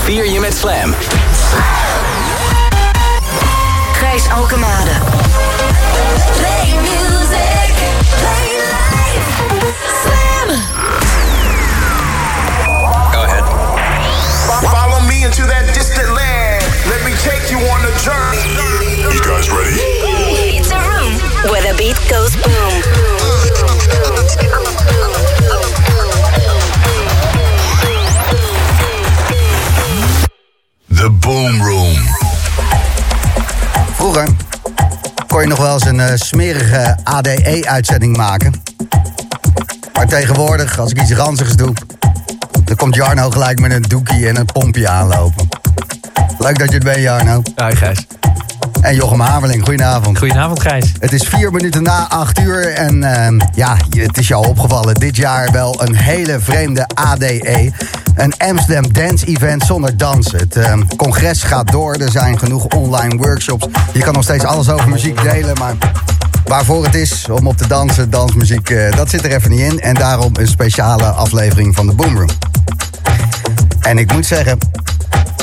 vier je met Slam. Gijs Alkemade. Play music. Play life. Slam. Go ahead. Follow me into that distant land. Let me take you on a journey. You guys ready? It's a room where the beat goes boom. Boom Room. Vroeger kon je nog wel eens een eh, smerige ADE-uitzending maken. Maar tegenwoordig, als ik iets ranzigs doe... dan komt Jarno gelijk met een doekie en een pompje aanlopen. Leuk dat je het bent, Jarno. Hi Gijs. En Jochem Hamerling, goedenavond. Goedenavond Gijs. Het is vier minuten na acht uur en ehm, ja, het is al opgevallen. Dit jaar wel een hele vreemde ADE. Een Amsterdam Dance Event zonder dansen. Het ehm, congres gaat door, er zijn genoeg online workshops. Je kan nog steeds alles over muziek delen, maar waarvoor het is om op te dansen, dansmuziek, eh, dat zit er even niet in. En daarom een speciale aflevering van de Boomroom. En ik moet zeggen,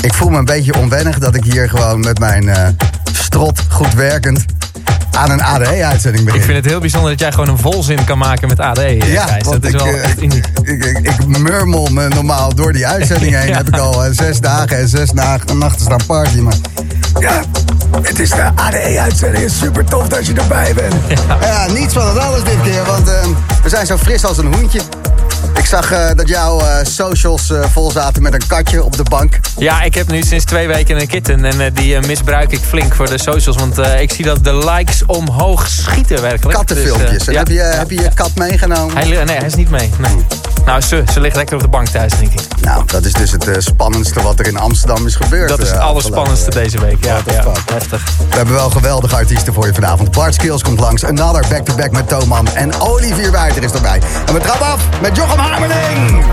ik voel me een beetje onwennig dat ik hier gewoon met mijn eh, strot goed werkend aan een ADE-uitzending begin. Ik vind het heel bijzonder dat jij gewoon een volzin kan maken met AD. eh, ja, Gijs. Dat is wel eh, echt uniek. ik, ik, ik murmel me normaal door die uitzending heen. Ja. Heb ik al eh, zes dagen en zes dagen nachten staan party. Maar ja, het is de ADE-uitzending. Super tof dat je erbij bent. Ja, niets van het alles dit keer, want eh, we zijn zo fris als een hoentje. Ik zag eh, dat jouw eh, socials eh, vol zaten met een katje op de bank. Ja, ik heb nu sinds twee weken een kitten. En die misbruik ik flink voor de socials. Want ik zie dat de likes omhoog schieten werkelijk. Kattenfilmpjes. Dus, en heb, je, heb je je kat meegenomen? Hij, nee, hij is niet mee. Nee. Nou, ze, ze ligt lekker op de bank thuis, denk ik. Nou, dat is dus het eh, spannendste wat er in Amsterdam is gebeurd. Dat is het eh, allerspannendste afgelopen, deze week. Ja, ja heftig. We hebben wel geweldige artiesten voor je vanavond. Bart Skills komt langs. Another back-to-back met Toman. En Olivier Wijter is erbij. En we trappen af met Jochem Hamerling.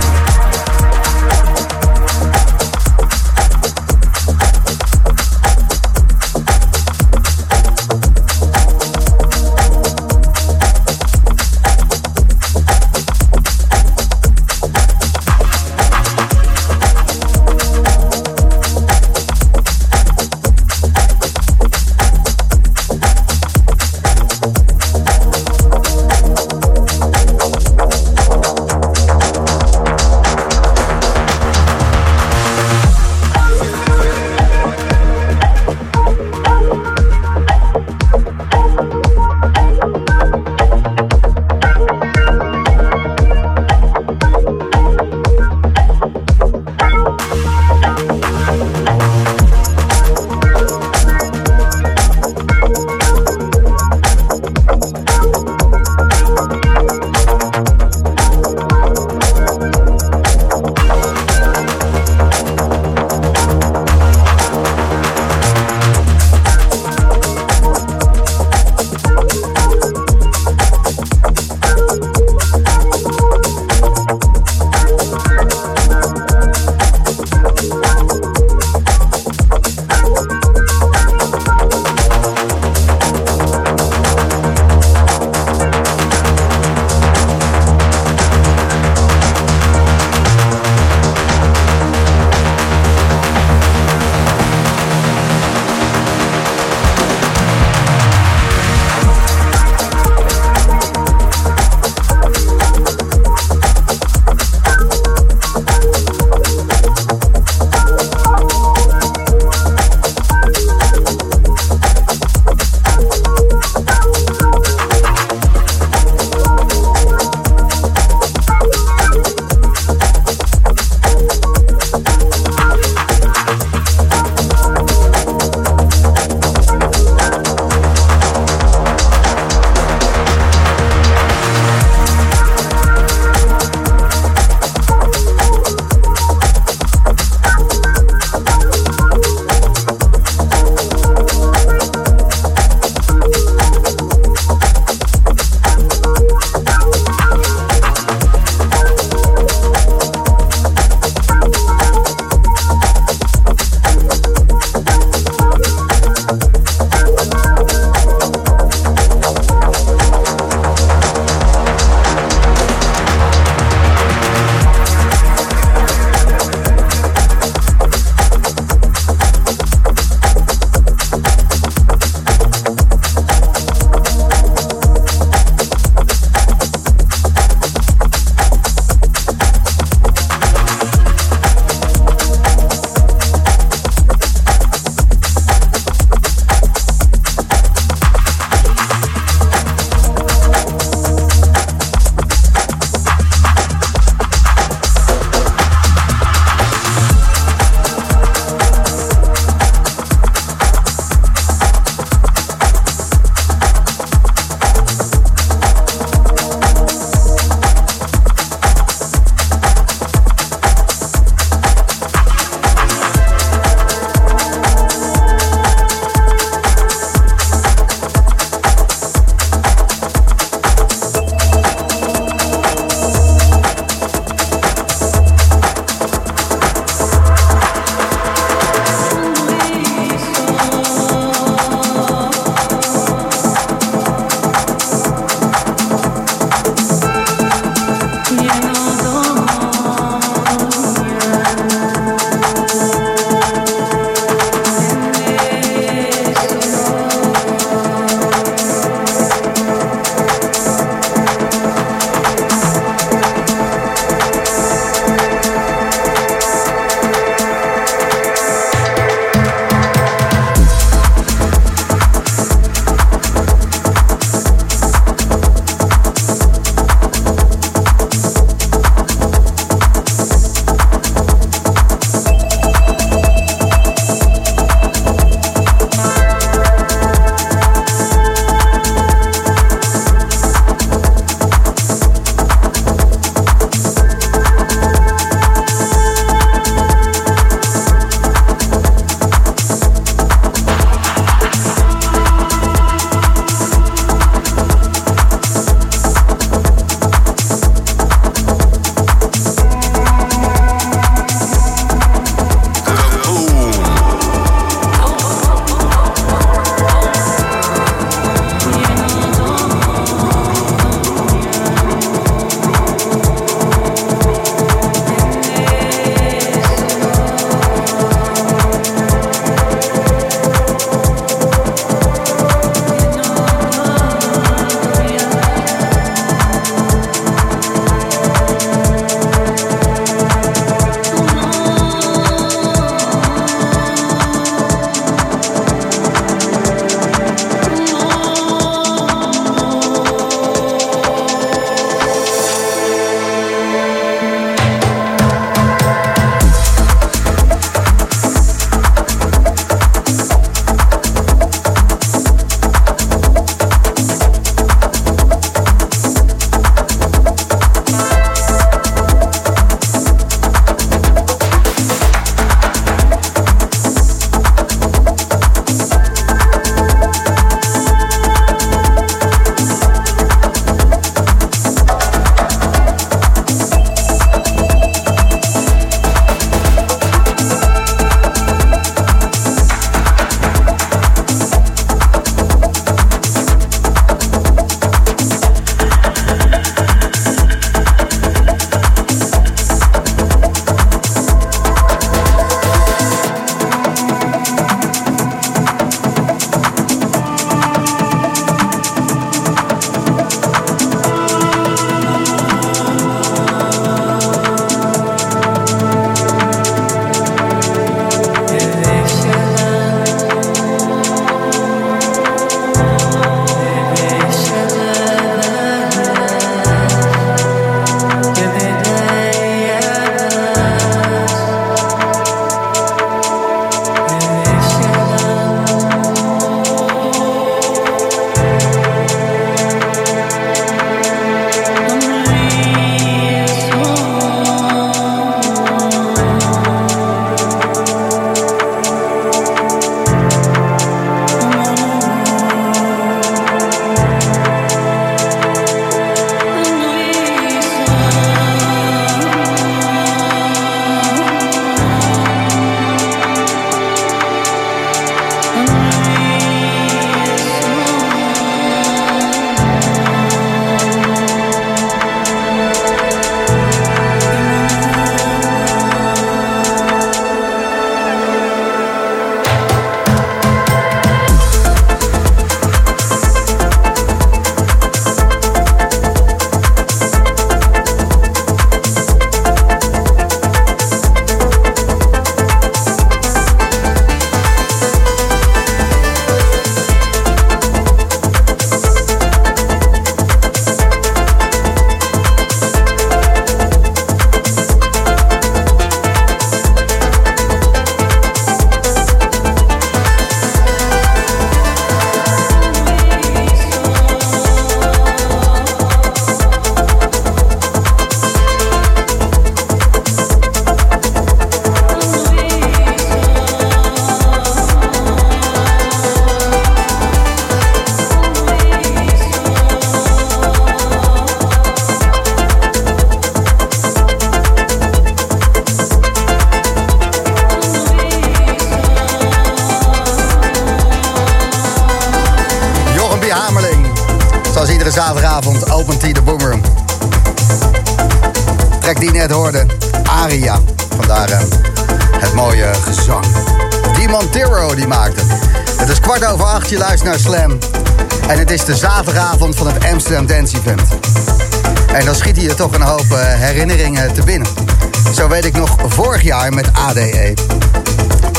ADE.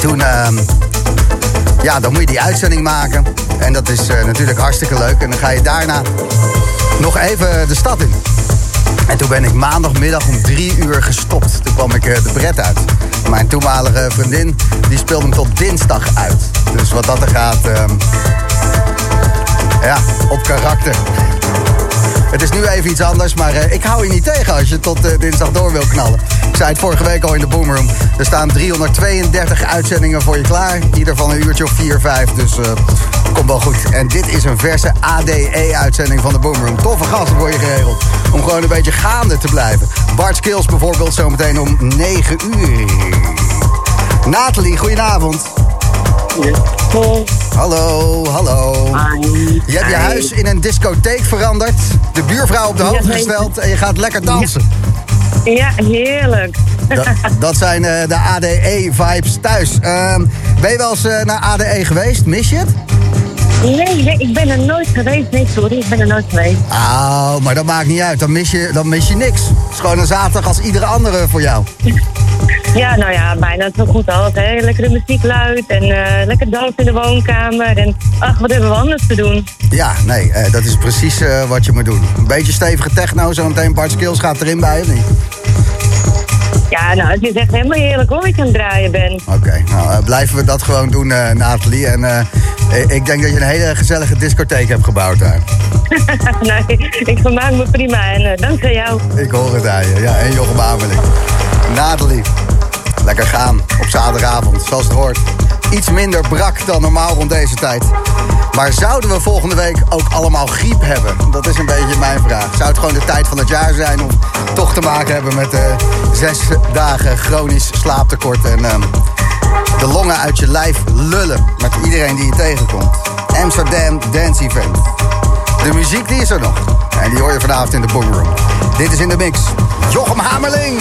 Toen, uh, ja, dan moet je die uitzending maken. En dat is uh, natuurlijk hartstikke leuk. En dan ga je daarna nog even de stad in. En toen ben ik maandagmiddag om drie uur gestopt. Toen kwam ik uh, de bret uit. Mijn toenmalige vriendin die speelde hem tot dinsdag uit. Dus wat dat er gaat, uh, ja, op karakter. Het is nu even iets anders, maar uh, ik hou je niet tegen als je tot uh, dinsdag door wil knallen. Ik zei het vorige week al in de Boomroom. Er staan 332 uitzendingen voor je klaar. Ieder van een uurtje of 4, 5. Dus uh, komt wel goed. En dit is een verse ADE-uitzending van de Boomroom. Toffe gasten voor je geregeld. Om gewoon een beetje gaande te blijven. Bart Skills bijvoorbeeld zometeen om 9 uur. Nathalie, goedenavond. Hallo. Hallo, hallo. Hi. Je hebt je Hi. huis in een discotheek veranderd. De buurvrouw op de hoogte Ja, gesteld en je gaat lekker dansen. Ja, heerlijk. Dat, dat zijn uh, de ADE-vibes thuis. Uh, ben je wel eens uh, naar ADE geweest? Mis je het? Nee, nee, ik ben er nooit geweest. Nee, sorry, ik ben er nooit geweest. Oh, maar dat maakt niet uit. Dan mis je, dan mis je niks. Het is gewoon een zaterdag als iedere andere voor jou. Ja, nou ja, bijna zo goed als. Hè. Lekkere muziek luid en uh, lekker dansen in de woonkamer. En ach, wat hebben we anders te doen? Ja, nee, uh, dat is precies uh, wat je moet doen. Een beetje stevige techno, zo meteen Bart Skills gaat erin bij, of niet? Ja, nou, het is echt helemaal heerlijk hoor, ik aan het draaien ben. Oké, okay, nou blijven we dat gewoon doen, Nathalie. En ik denk dat je een hele gezellige discotheek hebt gebouwd daar. nee, ik vermaak me prima en dankzij jou. Ik hoor het aan je, ja, en Jochem Ameling. Nathalie, lekker gaan op zaterdagavond, zoals het hoort. Iets minder brak dan normaal rond deze tijd. Maar zouden we volgende week ook allemaal griep hebben? Dat is een beetje mijn vraag. Zou het gewoon de tijd van het jaar zijn of toch te maken hebben met uh, zes dagen chronisch slaaptekort en uh, de longen uit je lijf lullen met iedereen die je tegenkomt? Amsterdam Dance Event. De muziek die is er nog. En die hoor je vanavond in de Boomroom. Dit is in de mix. Jochem Hamerling.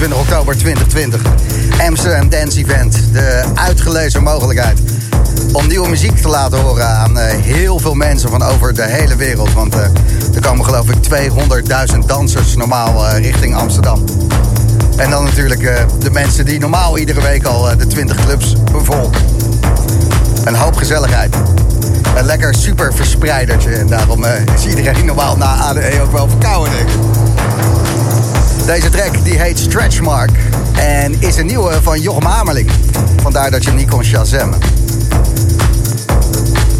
24 oktober 2020. Amsterdam Dance Event. De uitgelezen mogelijkheid om nieuwe muziek te laten horen aan eh, heel veel mensen van over de hele wereld. Want eh, er komen geloof ik 200.000 dansers normaal eh, richting Amsterdam. En dan natuurlijk de mensen die normaal iedere week al de 20 clubs bevolken. Een hoop gezelligheid. Een lekker super verspreidertje. En daarom is iedereen normaal na ADE ook wel verkouden. Deze track die heet Stretch Mark. En is een nieuwe van Jochem Hamerling. Vandaar dat je hem niet kon shazammen.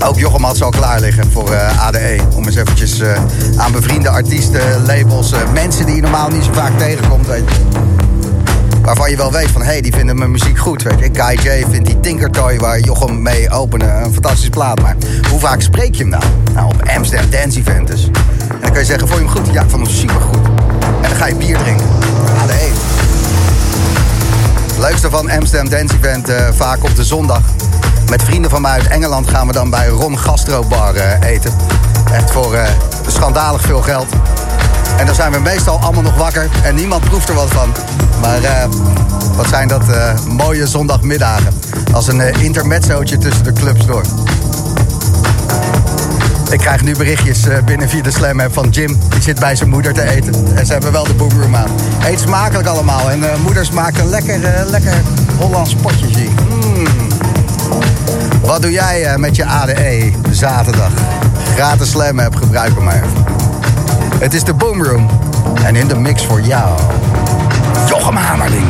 Ook Jochem had ze al klaar liggen voor eh, ADE. Om eens eventjes eh, aan bevriende artiesten, labels, eh, mensen die je normaal niet zo vaak tegenkomt, weet je. Waarvan je wel weet van, hé, hey, die vinden mijn muziek goed, weet. Guy J vindt die Tinker Toy waar Jochem mee openen een fantastische plaat. Maar hoe vaak spreek je hem nou? Nou, op Amsterdam Dance Event dus. En dan kun je zeggen, vond je hem goed? Ja, ik vond hem supergoed. En dan ga je bier drinken. ADE. Het leukste van Amsterdam Dance Event eh, vaak op de zondag. Met vrienden van mij uit Engeland gaan we dan bij Ron Gastro Bar eh, eten. Echt voor eh, schandalig veel geld. En dan zijn we meestal allemaal nog wakker en niemand proeft er wat van. Maar wat zijn dat mooie zondagmiddagen. Als een uh, intermezzootje tussen de clubs door. Ik krijg nu berichtjes uh, binnen via de Slam van Jim. Die zit bij zijn moeder te eten. En ze hebben wel de boomroom aan. Eet smakelijk allemaal. En uh, moeders maken lekker, lekker Hollands potje, zie ik. Mm. Wat doe jij met je ADE zaterdag? Gratis Slam app, gebruik hem maar. Het is de Boomroom. En in de mix voor jou, Jochem Hamerling.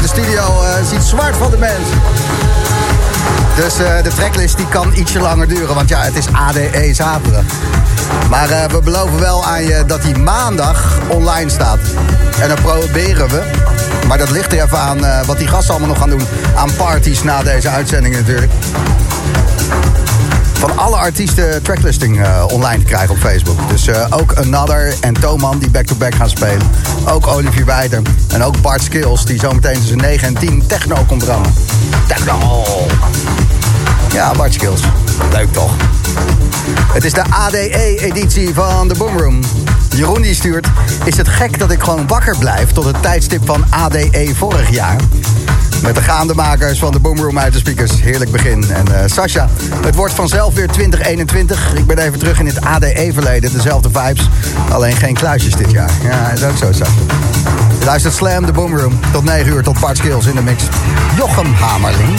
De studio eh, ziet zwart van de mensen. Dus eh, de tracklist die kan ietsje langer duren. Want ja, het is ADE zaterdag. Maar eh, we beloven wel aan je dat die maandag online staat. En dan proberen we. Maar dat ligt er even aan eh, wat die gasten allemaal nog gaan doen. Aan parties na deze uitzending natuurlijk van alle artiesten tracklisting eh, online te krijgen op Facebook. Dus eh, ook Another en Toman die back-to-back gaan spelen. Ook Olivier Wijder. En ook Bart Skills die zometeen tussen 9 en 10 techno komt rammen. Techno! Ja, Bart Skills. Leuk toch? Het is de ADE-editie van de Boomroom. Jeroen die stuurt... Is het gek dat ik gewoon wakker blijf tot het tijdstip van ADE vorig jaar? Met de gaandemakers van de Boomroom uit de speakers. Heerlijk begin. En eh Sascha, het wordt vanzelf weer 2021. Ik ben even terug in het ADE-verleden. Dezelfde vibes. Alleen geen kluisjes dit jaar. Ja, is ook zo, Sascha. Je luistert Slam, de Boomroom. Tot 9 uur, tot Bart Skills in de mix. Jochem Hamerling.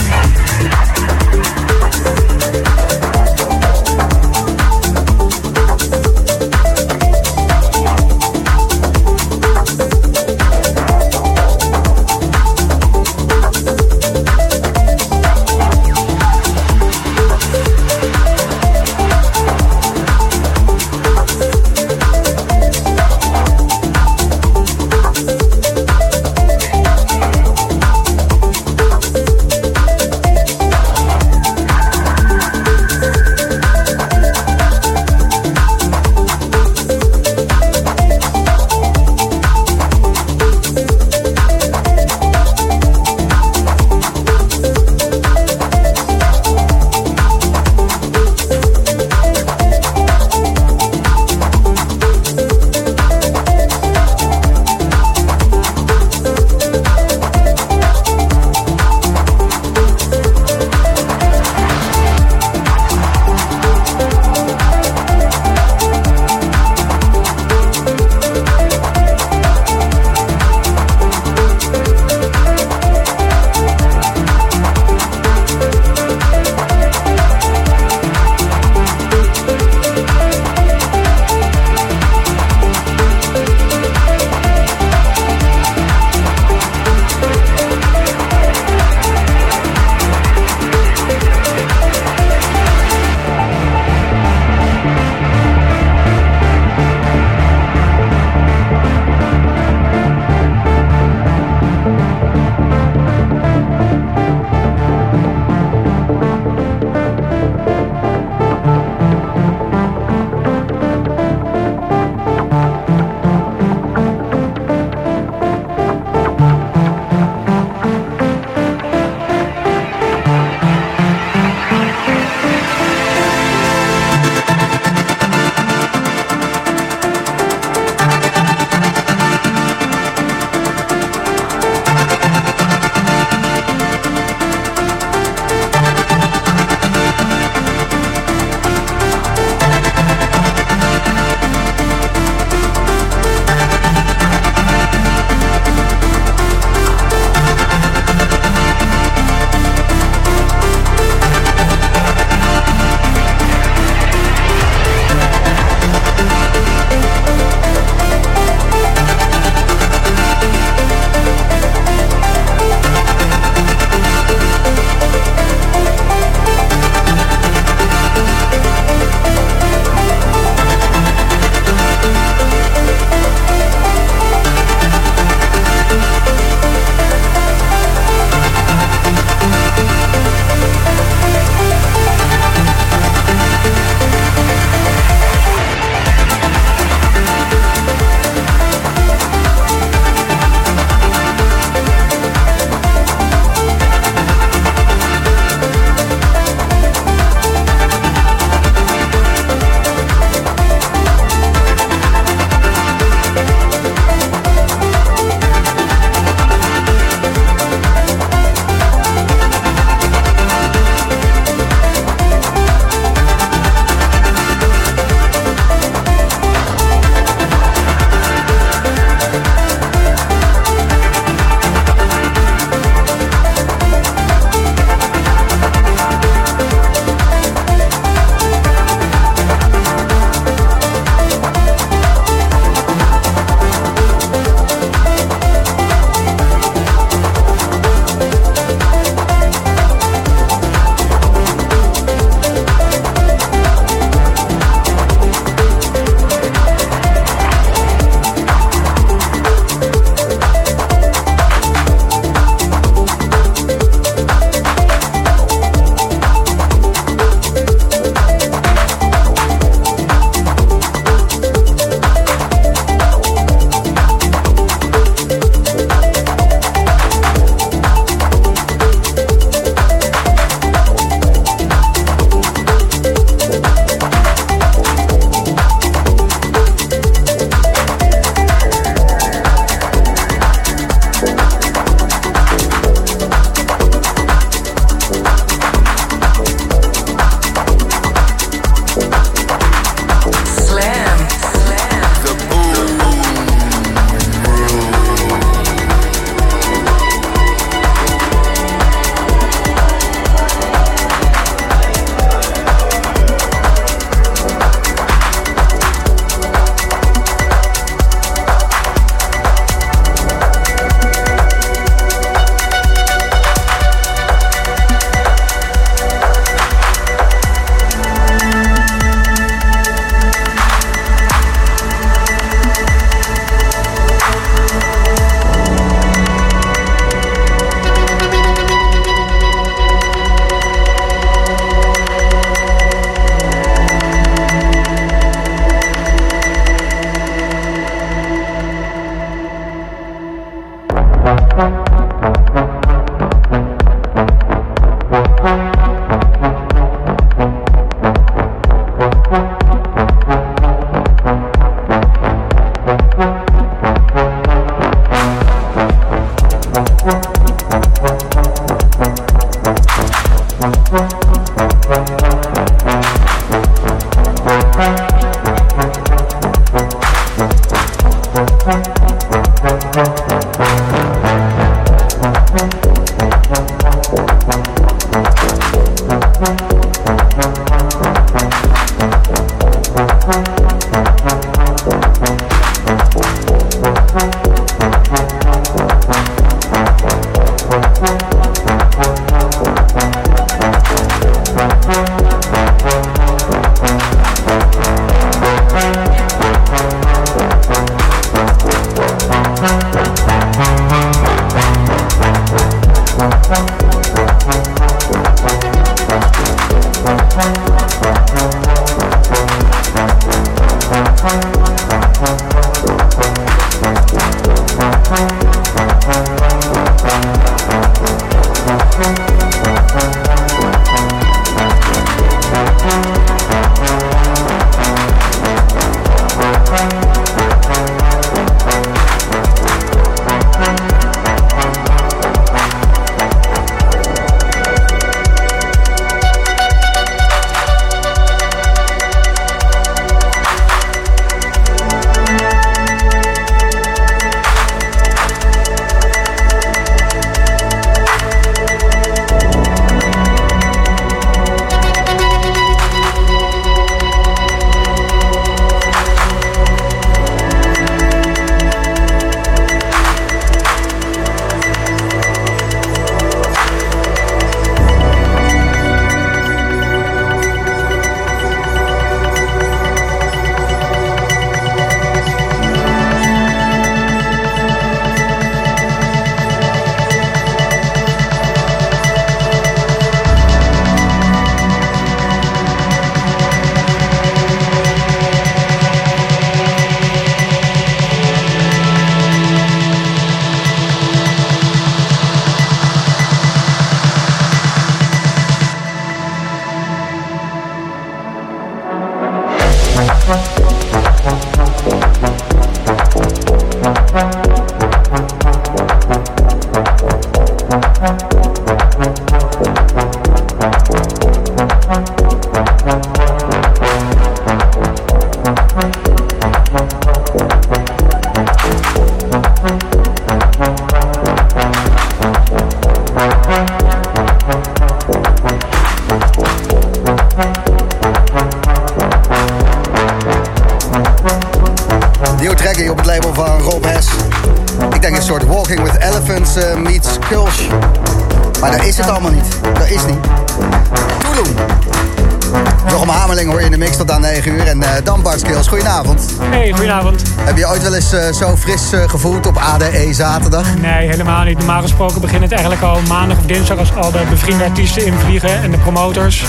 Bart Skills, goedenavond. Hey, goedenavond. Heb je ooit wel eens eh, zo fris eh, gevoeld op ADE zaterdag? Nee, helemaal niet. Normaal gesproken begint het eigenlijk al maandag of dinsdag als al de bevriende artiesten invliegen en de promotors.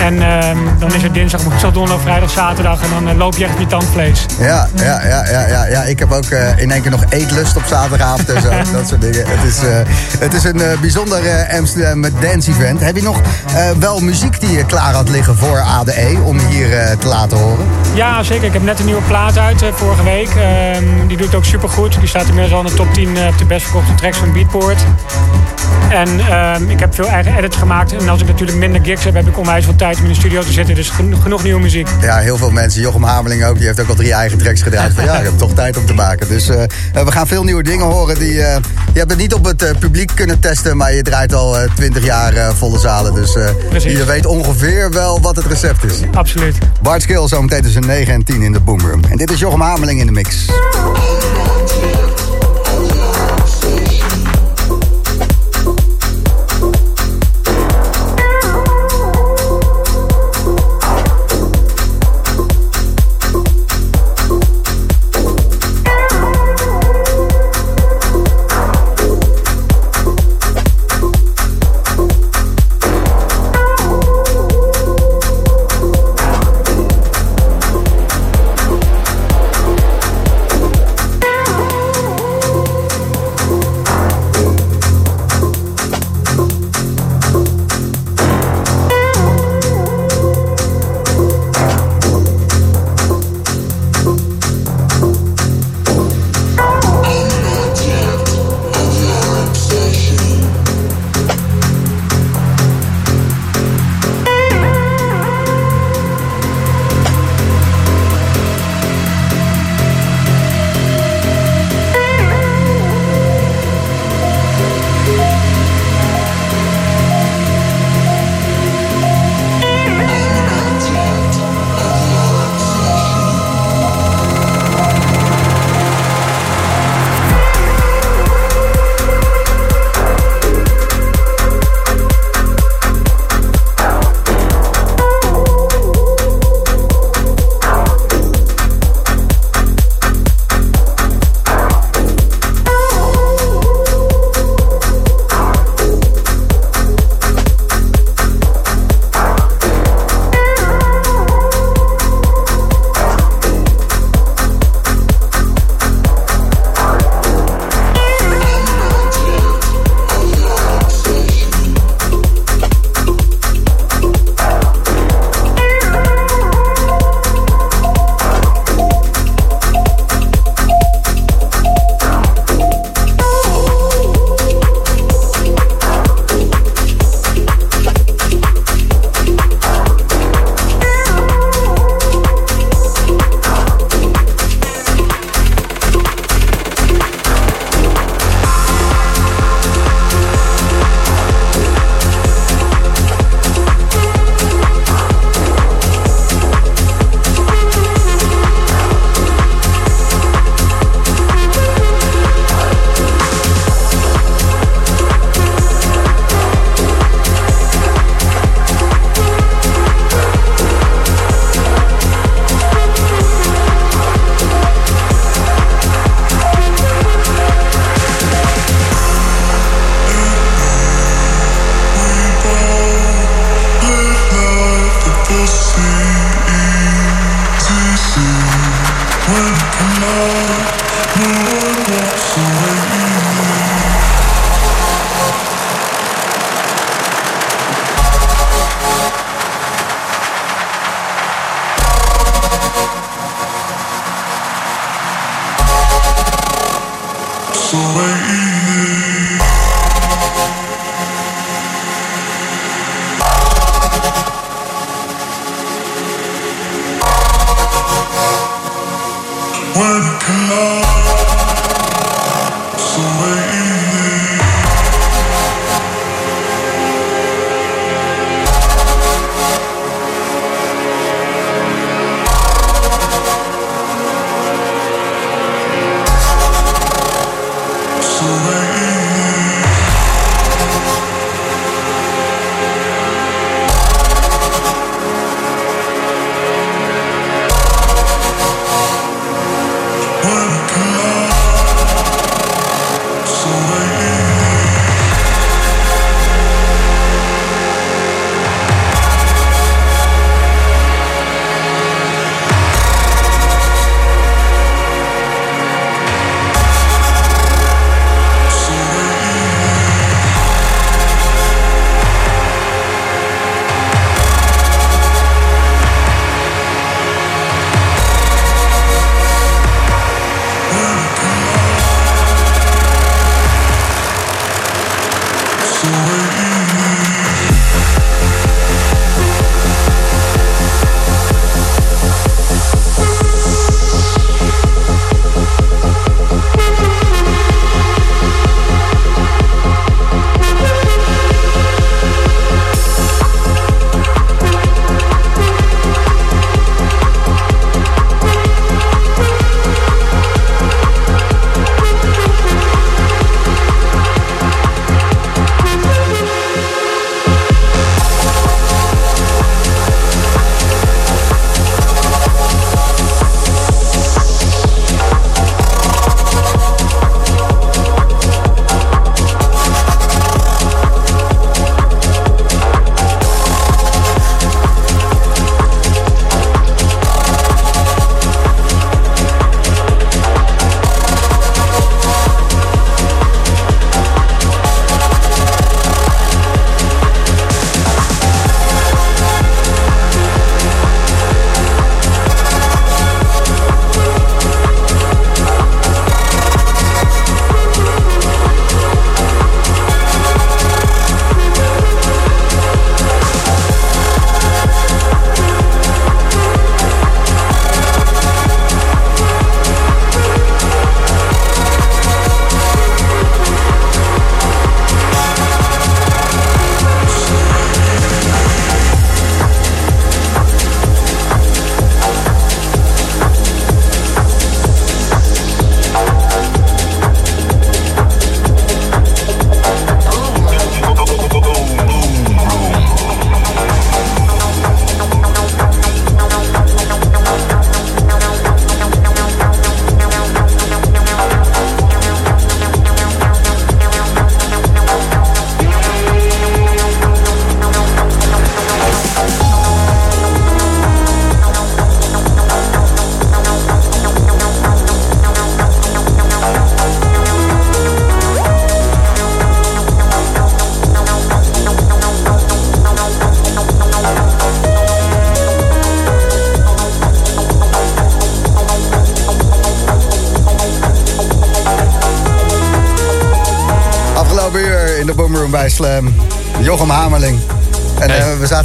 En ehm, dan is het dinsdag, woensdag, donderdag, vrijdag, zaterdag en dan eh, loop je echt je tandvlees. Ja, ja, ja, ja, ja, ja. Ik heb ook in één keer nog eetlust op zaterdagavond en zo. dat soort dingen. Het is, het is een bijzonder Amsterdam dance event. Heb je nog wel muziek die je klaar had liggen voor ADE om hier te laten horen? Ja, zeker. Ik heb net een nieuwe plaat uit eh, vorige week. Ehm, die doet ook supergoed. Die staat inmiddels al in de top 10 eh, op de best verkochte tracks van Beatport. En ehm, ik heb veel eigen edits gemaakt. En als ik natuurlijk minder gigs heb, heb ik onwijs veel tijd om in de studio te zitten. Dus genoeg, nieuwe muziek. Ja, heel veel mensen. Jochem Hameling ook. Die heeft ook al drie eigen tracks gedraaid. Van ja, ik heb toch tijd om te maken. Dus eh, we gaan veel nieuwe dingen horen. Die, je hebt het niet op het publiek kunnen testen. Maar je draait al twintig jaar volle zalen. Dus je weet ongeveer wel wat het recept is. Absoluut. Bart Skill zometeen tussen 9 en 10 in de Boomroom. En dit is Jochem Hameling in de mix.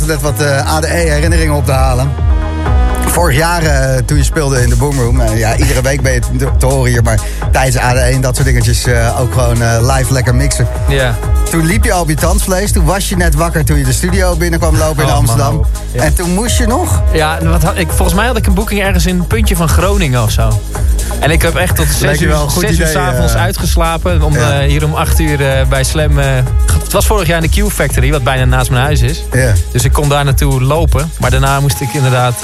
Net wat eh, ADE-herinneringen op te halen. Vorig jaar eh, toen je speelde in de Boomroom. eh, ja, iedere week ben je te, te horen hier. Maar tijdens ADE en dat soort dingetjes eh, ook gewoon eh, live lekker mixen. Ja. Toen liep je al op je tandvlees. Toen was je net wakker toen je de studio binnenkwam lopen in Oh, Amsterdam. Ja. En toen moest je nog. Ja, en wat had, ik, volgens mij had ik een boeking ergens in een puntje van Groningen of zo. En ik heb echt tot zes uur, wel zes uur s'avonds eh. uitgeslapen. Om Ja. hier om acht uur bij Slam... het was vorig jaar in de Q Factory, wat bijna naast mijn huis is. Ja. Dus ik kon daar naartoe lopen. Maar daarna moest ik inderdaad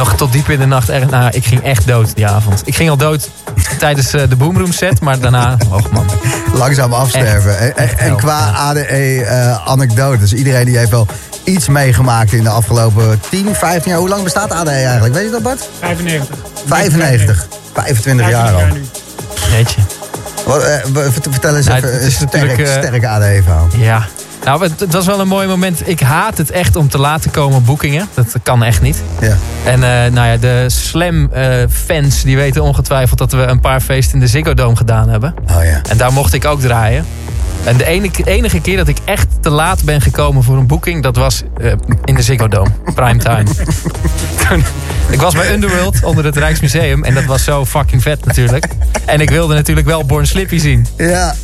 nog tot diep in de nacht... Nou, ik ging echt dood die avond. Ik ging al dood tijdens eh, de Boomroom set. Maar daarna, oh man. langzaam afsterven. Echt, En- en, echt en wel, qua ja. ADE-anekdotes. iedereen die heeft wel iets meegemaakt in de afgelopen 10, 15 jaar. Hoe lang bestaat ADE eigenlijk? Weet je dat, Bart? 95. 95. 25 jaar al. nu. Jeetje. Wat, eh, vertel eens Nou, even het een is sterk, eh, sterk ADE-verhaal. Ja. Nou, het, het was wel een mooi moment. Ik haat het echt om te laten komen boekingen. Dat kan echt niet. Ja. En eh, nou ja, de Slam-fans die weten ongetwijfeld dat we een paar feesten in de Ziggo Dome gedaan hebben. Oh ja. En daar mocht ik ook draaien. En de enige, enige keer dat ik echt te laat ben gekomen voor een boeking, dat was eh, in de Ziggo Dome, primetime. Ik was bij Underworld onder het Rijksmuseum en dat was zo fucking vet natuurlijk. En ik wilde natuurlijk wel Born Slippy zien. Ja.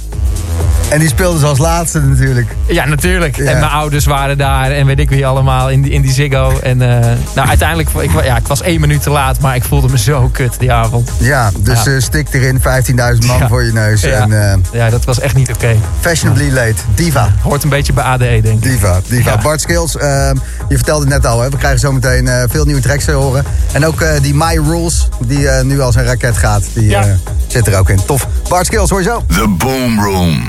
En die speelde ze als laatste natuurlijk. Ja, natuurlijk. Ja. En mijn ouders waren daar en weet ik wie allemaal in die, in die Ziggo. En eh, nou, uiteindelijk, ik, ja, ik was één minuut te laat, maar ik voelde me zo kut die avond. Ja, dus Ja. eh, stik erin, 15.000 man Ja. voor je neus. Ja. En eh, Ja, dat was echt niet oké. fashionably late. Diva. Hoort een beetje bij ADE, denk ik. Diva, diva. Ja. Bart Skills, ehm, je vertelde het net al, hè? we krijgen zometeen eh veel nieuwe tracks te horen. En ook eh, die My Rules, die nu als een raket gaat, die Ja. eh, zit er ook in. Tof. Bart Skills, hoor je zo. The Boom Room. home.